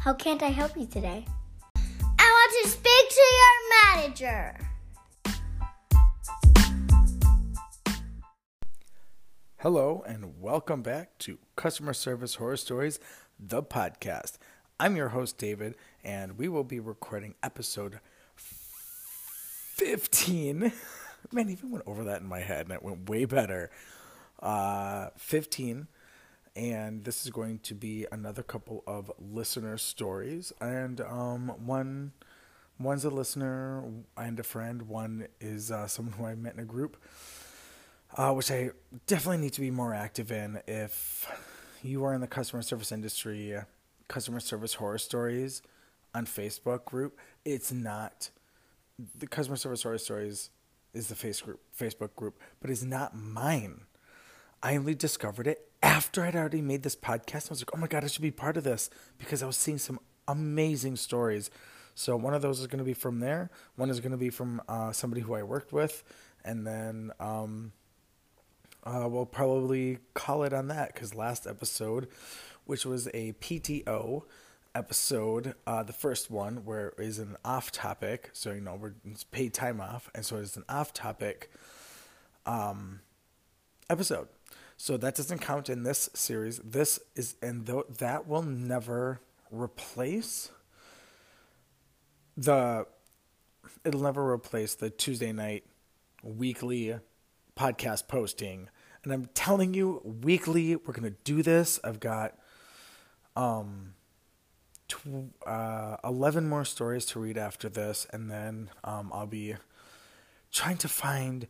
How can't I help you today? I want to speak to your manager. Hello, and welcome back to Customer Service Horror Stories, the podcast. I'm your host, David, and we will be recording episode 15. Man, even went over that in my head, and it went way better. Uh, 15 and this is going to be another couple of listener stories. And um, one one's a listener and a friend. One is uh, someone who i met in a group uh, which i definitely need to be more active in. If you are in the customer service industry customer service horror stories on facebook group it's not the customer service horror stories is the face group, facebook group but it's not mine. I only discovered it after I'd already made this podcast, I was like, oh my God, I should be part of this because I was seeing some amazing stories. So one of those is going to be from there. One is going to be from uh, somebody who I worked with. And then um, uh, we'll probably call it on that because last episode, which was a PTO episode, uh, the first one, where is an off topic. So, you know, we're it's paid time off. And so it's an off topic um, episode. So that doesn't count in this series. This is, and th- that will never replace the, it'll never replace the Tuesday night weekly podcast posting. And I'm telling you, weekly, we're going to do this. I've got, um, tw- uh, 11 more stories to read after this. And then, um, I'll be trying to find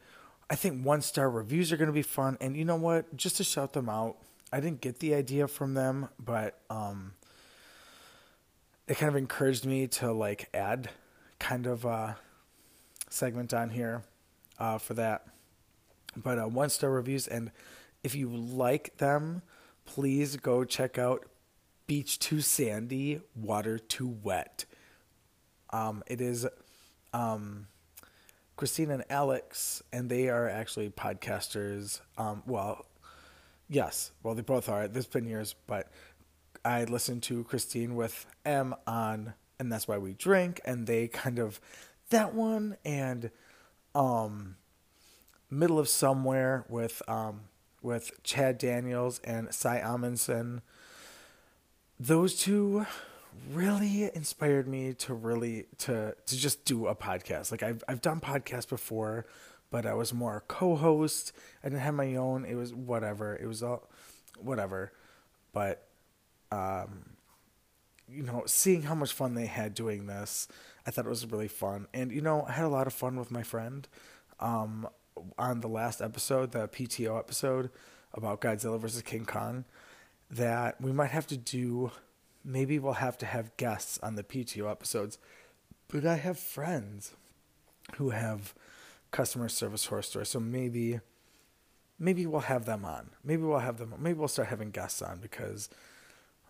I think one star reviews are going to be fun. And you know what? Just to shout them out, I didn't get the idea from them, but um, it kind of encouraged me to like add kind of a segment on here uh, for that. But uh, one star reviews, and if you like them, please go check out Beach Too Sandy, Water Too Wet. Um, it is. Um, Christine and Alex, and they are actually podcasters. Um, well, yes, well, they both are. Has been years, but I listened to Christine with Em on, and that's why we drink, and they kind of that one and um, middle of somewhere with um, with Chad Daniels and Cy Amundson. Those two really inspired me to really to to just do a podcast. Like I've I've done podcasts before, but I was more a co-host. I didn't have my own. It was whatever. It was all whatever. But um you know, seeing how much fun they had doing this, I thought it was really fun. And you know, I had a lot of fun with my friend um on the last episode, the PTO episode about Godzilla versus King Kong that we might have to do maybe we'll have to have guests on the PTO episodes. But I have friends who have customer service horror stories, so maybe maybe we'll have them on. Maybe we'll have them. Maybe we'll start having guests on because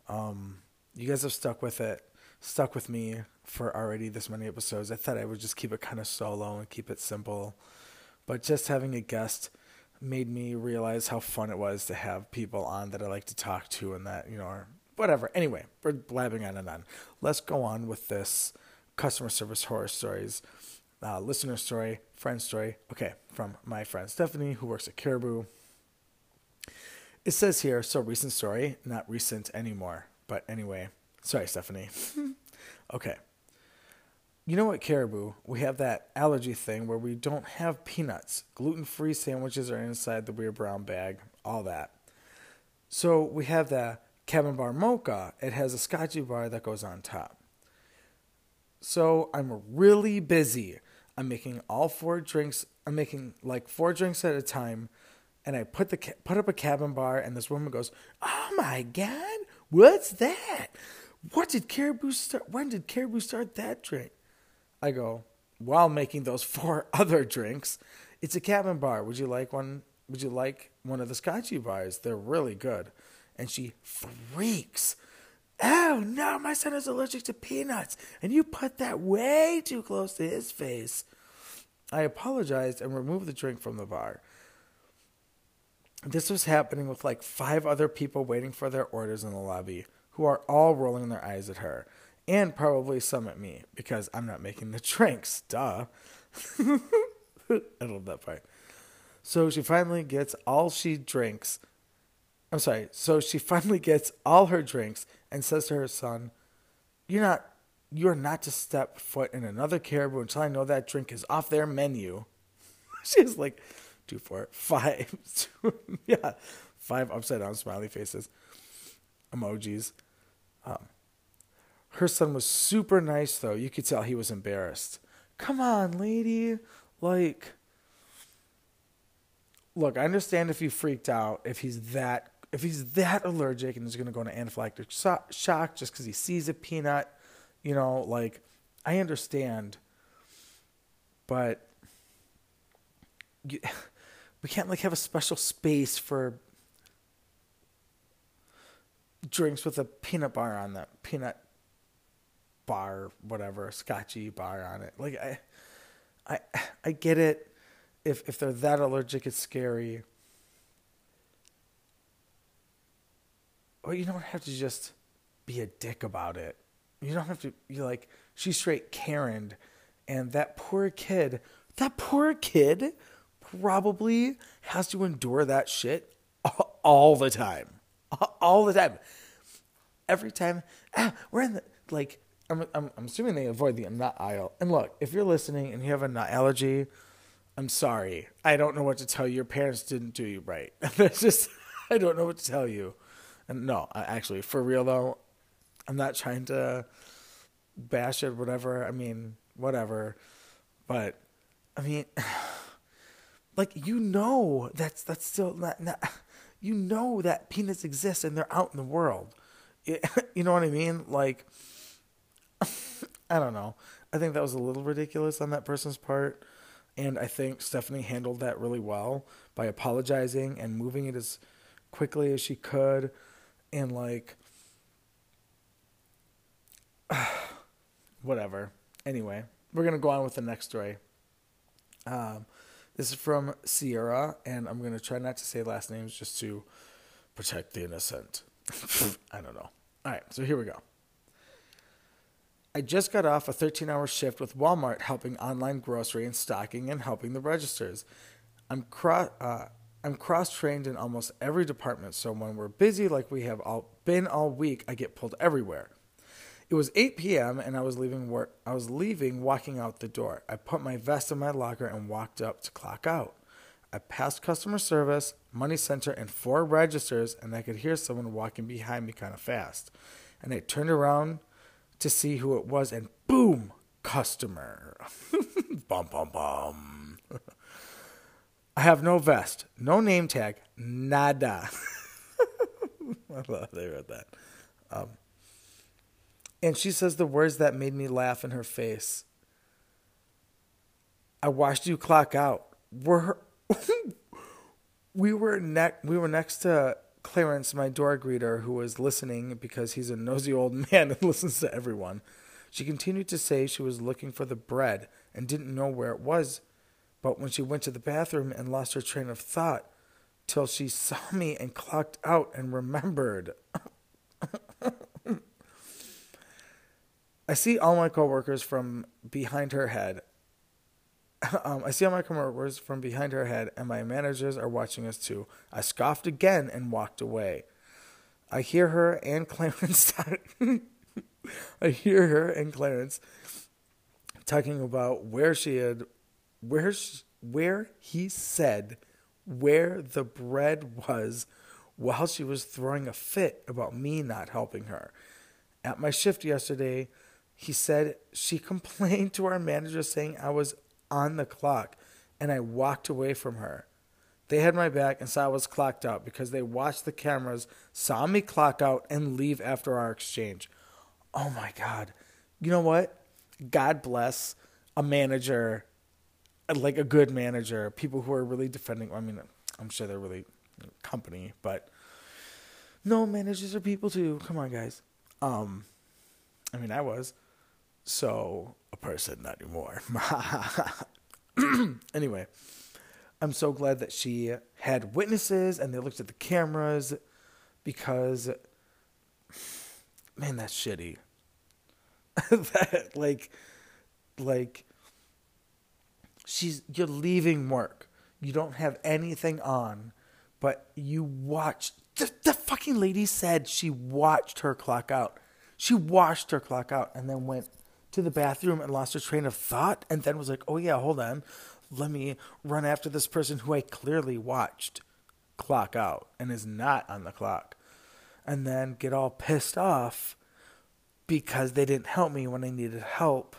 um, you guys have stuck with it, stuck with me for already this many episodes. I thought I would just keep it kind of solo and keep it simple, but just having a guest made me realize how fun it was to have people on that I like to talk to and that you know are whatever. Anyway, we're blabbing on and on. Let's go on with this customer service horror stories. Uh, listener story, friend story. Okay, from my friend Stephanie, who works at Caribou. It says here, so recent story, not recent anymore. But anyway, sorry, Stephanie. okay. You know what, Caribou? We have that allergy thing where we don't have peanuts. Gluten free sandwiches are inside the weird brown bag, all that. So we have the Cabin Bar Mocha, it has a scotchy bar that goes on top. So I'm really busy. I'm making all four drinks. I'm making like four drinks at a time, and I put the put up a cabin bar, and this woman goes, "Oh my god, what's that? What did Caribou start? When did Caribou start that drink?" I go, while making those four other drinks, it's a cabin bar. Would you like one? Would you like one of the scotchy bars? They're really good and she freaks. Oh no, my son is allergic to peanuts, and you put that way too close to his face. I apologized and removed the drink from the bar. This was happening with like five other people waiting for their orders in the lobby, who are all rolling their eyes at her, and probably some at me because I'm not making the drinks. Duh. I love that part. So she finally gets all she drinks. I'm sorry. So she finally gets all her drinks and says to her son, "You're not. You're not to step foot in another caribou until I know that drink is off their menu." She's like, two, four, five. yeah, five upside down smiley faces, emojis. Um, her son was super nice though. You could tell he was embarrassed. Come on, lady. Like, look, I understand if you freaked out, if he's that, if he's that allergic and he's going to go into anaphylactic shock just because he sees a peanut, you know, like, I understand. But you, we can't like have a special space for drinks with a peanut bar on them, peanut bar, whatever, scotchy bar on it. Like I, I, I get it. If if they're that allergic, it's scary. Or you don't have to just be a dick about it. You don't have to. You like she's straight Karen, and that poor kid. That poor kid probably has to endure that shit all the time. All the time. Every time. Ah, we're in the. Like, I'm, I'm, I'm assuming they avoid the nut aisle. And look, if you're listening and you have a nut allergy, I'm sorry. I don't know what to tell you. Your parents didn't do you right. That's just, I don't know what to tell you. And no, actually, for real though, I'm not trying to bash it, whatever. I mean, whatever. But, I mean, like you know that's that's still not, not you know that peanuts exist and they're out in the world. You know what I mean? Like I don't know. I think that was a little ridiculous on that person's part. And I think Stephanie handled that really well by apologizing and moving it as quickly as she could. And, like, whatever. Anyway, we're to go on with the next story. Um, this is from Sierra, and I'm to try not to say last names just to protect the innocent. I don't know. All right, so here we go. I just got off a 13 hour shift with Walmart helping online grocery and stocking and helping the registers. I'm, cro- uh, I'm cross trained in almost every department, so when we're busy like we have all been all week, I get pulled everywhere. It was 8 p.m. and I was leaving work. I was leaving, walking out the door. I put my vest in my locker and walked up to clock out. I passed customer service, money center, and four registers, and I could hear someone walking behind me kind of fast. And I turned around to see who it was, and boom, customer. bum bum bum. I have no vest, no name tag, nada. I love they wrote that. Um, and she says the words that made me laugh in her face. I watched you clock out. We're we were ne- we were next to Clarence, my door greeter, who was listening because he's a nosy old man and listens to everyone. She continued to say she was looking for the bread and didn't know where it was, but when she went to the bathroom and lost her train of thought, till she saw me and clocked out and remembered. I see all my coworkers from behind her head. Um, I see all my coworkers from behind her head, and my managers are watching us too. I scoffed again and walked away. I hear her and Clarence. I hear her and Clarence talking about where she had, where where he said where the bread was, while she was throwing a fit about me not helping her. At my shift yesterday, he said she complained to our manager saying I was on the clock and I walked away from her. They had my back and saw I was clocked out because they watched the cameras, saw me clock out, and leave after our exchange. Oh my God. You know what? God bless a manager, like a good manager, people who are really defending. I mean, I'm sure they're really company, but no, managers are people too. Come on, guys. Um, I mean, I was. So, a person, not anymore. anyway, I'm so glad that she had witnesses and they looked at the cameras because man, that's shitty. that, like, like, she's you're leaving work. You don't have anything on, but you watch. The, the fucking lady said she watched her clock out. She watched her clock out and then went to the bathroom and lost her train of thought and then was like, oh yeah, hold on. Let me run after this person who I clearly watched clock out and is not on the clock. And then get all pissed off because they didn't help me when I needed help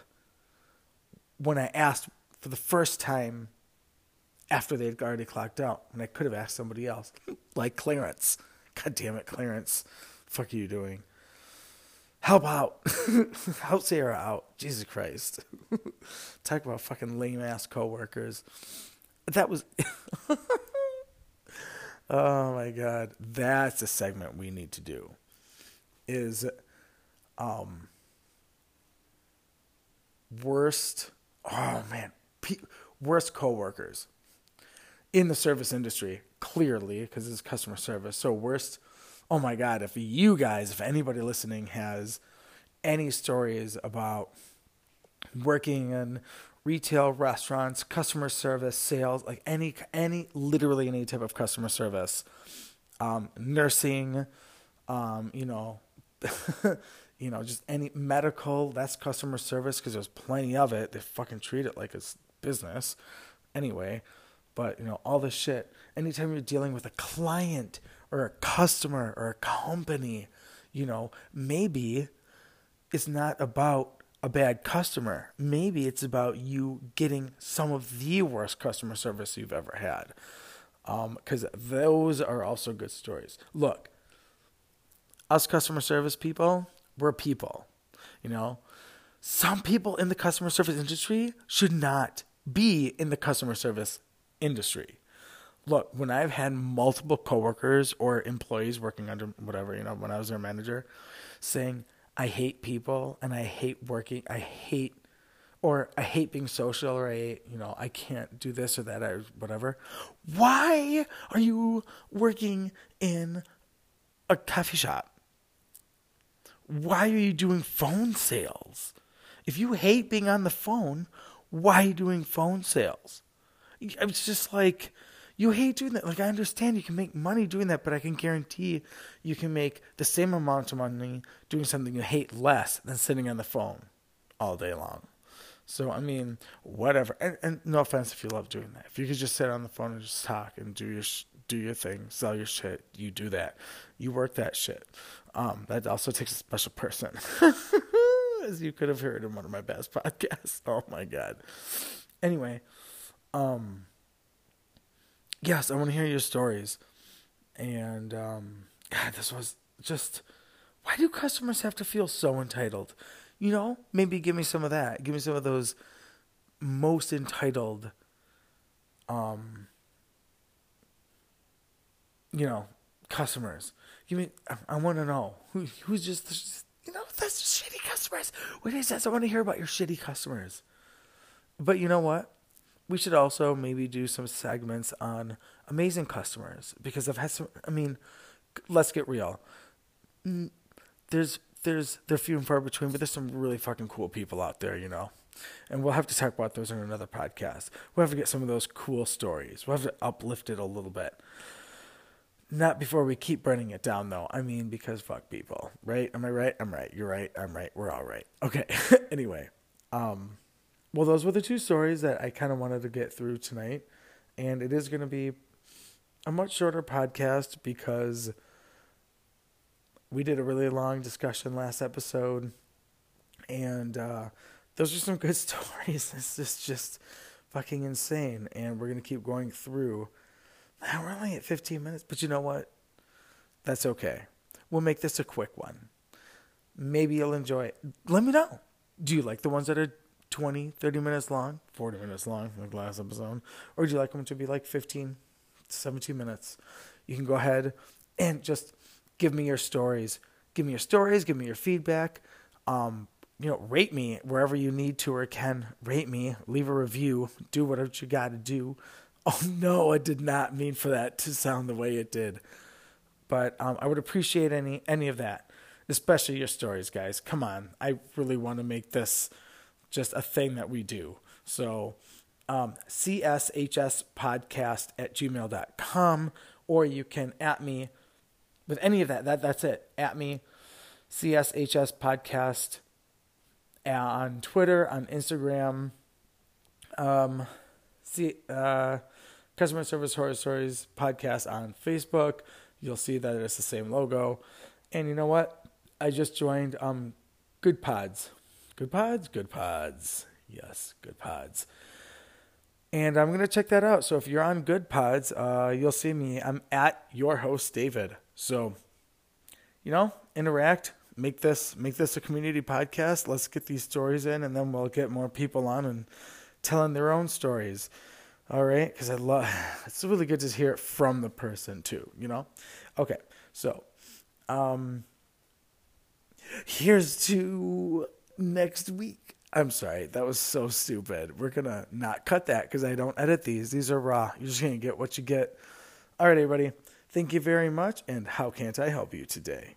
when I asked for the first time after they had already clocked out. And I could have asked somebody else, like Clarence. God damn it, Clarence. Fuck are you doing? Help out. Help Sarah out. Jesus Christ. Talk about fucking lame ass coworkers. That was. oh my god. That's a segment we need to do. Is um worst oh man worst coworkers in the service industry clearly because it's customer service so worst oh my God, if you guys, if anybody listening has any stories about working in retail restaurants, customer service, sales, like any, any, literally any type of customer service, um, nursing, um, you know, you know, just any medical, that's customer service because there's plenty of it. They fucking treat it like it's business anyway. But, you know, all this shit, anytime you're dealing with a client or a customer or a company, you know, maybe it's not about a bad customer. Maybe it's about you getting some of the worst customer service you've ever had. Um, because um, those are also good stories. Look, us customer service people, we're people. You know, some people in the customer service industry should not be in the customer service industry look, when I've had multiple coworkers or employees working under whatever, you know, when I was their manager, saying, I hate people and I hate working, I hate, or I hate being social, or I, you know, I can't do this or that or whatever. Why are you working in a coffee shop? Why are you doing phone sales? If you hate being on the phone, why doing phone sales? It's just like, you hate doing that. Like I understand you can make money doing that, but I can guarantee you can make the same amount of money doing something you hate less than sitting on the phone all day long. So I mean, whatever. And, and no offense if you love doing that. If you could just sit on the phone and just talk and do your sh- do your thing, sell your shit, you do that. You work that shit. Um, that also takes a special person, as you could have heard in one of my best podcasts. Oh my god. Anyway, um yes, I want to hear your stories. And um, God, this was just why do customers have to feel so entitled? You know, maybe give me some of that. Give me some of those most entitled um you know, customers. Give me I, I want to know who who's just, just you know, that's shitty customers. What is that? I want to hear about your shitty customers. But you know what? we should also maybe do some segments on amazing customers because I've had some. I mean, let's get real. There's there's they're few and far between, but there's some really fucking cool people out there, you know. And we'll have to talk about those in another podcast. We'll have to get some of those cool stories. We'll have to uplift it a little bit. Not before we keep burning it down, though. I mean, because fuck people, right? Am I right? I'm right. You're right. I'm right. We're all right. Okay. anyway, um, well, those were the two stories that I kind of wanted to get through tonight. And it is going to be a much shorter podcast because we did a really long discussion last episode. And uh, those are some good stories. This is just fucking insane. And we're going to keep going through. Now, we're only at 15 minutes, but you know what? That's okay. We'll make this a quick one. Maybe you'll enjoy it. Let me know. Do you like the ones that are 20, 30 minutes long, 40 minutes long, like last episode? Or do you like them to be like 15, 17 minutes? You can go ahead and just give me your stories. Give me your stories, give me your feedback. Um, you know, rate me wherever you need to or can. Rate me, leave a review, do whatever you got to do. Oh no, I did not mean for that to sound the way it did. But um, I would appreciate any any of that. especially your stories, guys. Come on. I really want to make this just a thing that we do. So, um, cshspodcast at gmail.com, or you can at me with any of that. that that's it. At me, CSHS Podcast on Twitter, on Instagram, um, see, uh, Customer Service Horror Stories Podcast on Facebook. You'll see that it's the same logo. And you know what? I just joined um, Goodpods. Good Pods? Goodpods. Yes, Goodpods. And I'm going to check that out. So if you're on Goodpods, uh, you'll see me. I'm at your host, David. So, you know, interact, make this make this a community podcast. Let's get these stories in, and then we'll get more people on and telling their own stories. All right, because I love it's really good to hear it from the person too. You know. Okay, so um, here's to next week. I'm sorry, that was so stupid. We're gonna not cut that because I don't edit these. These are raw. You're just gonna get what you get. All right, everybody. Thank you very much. And how can't I help you today?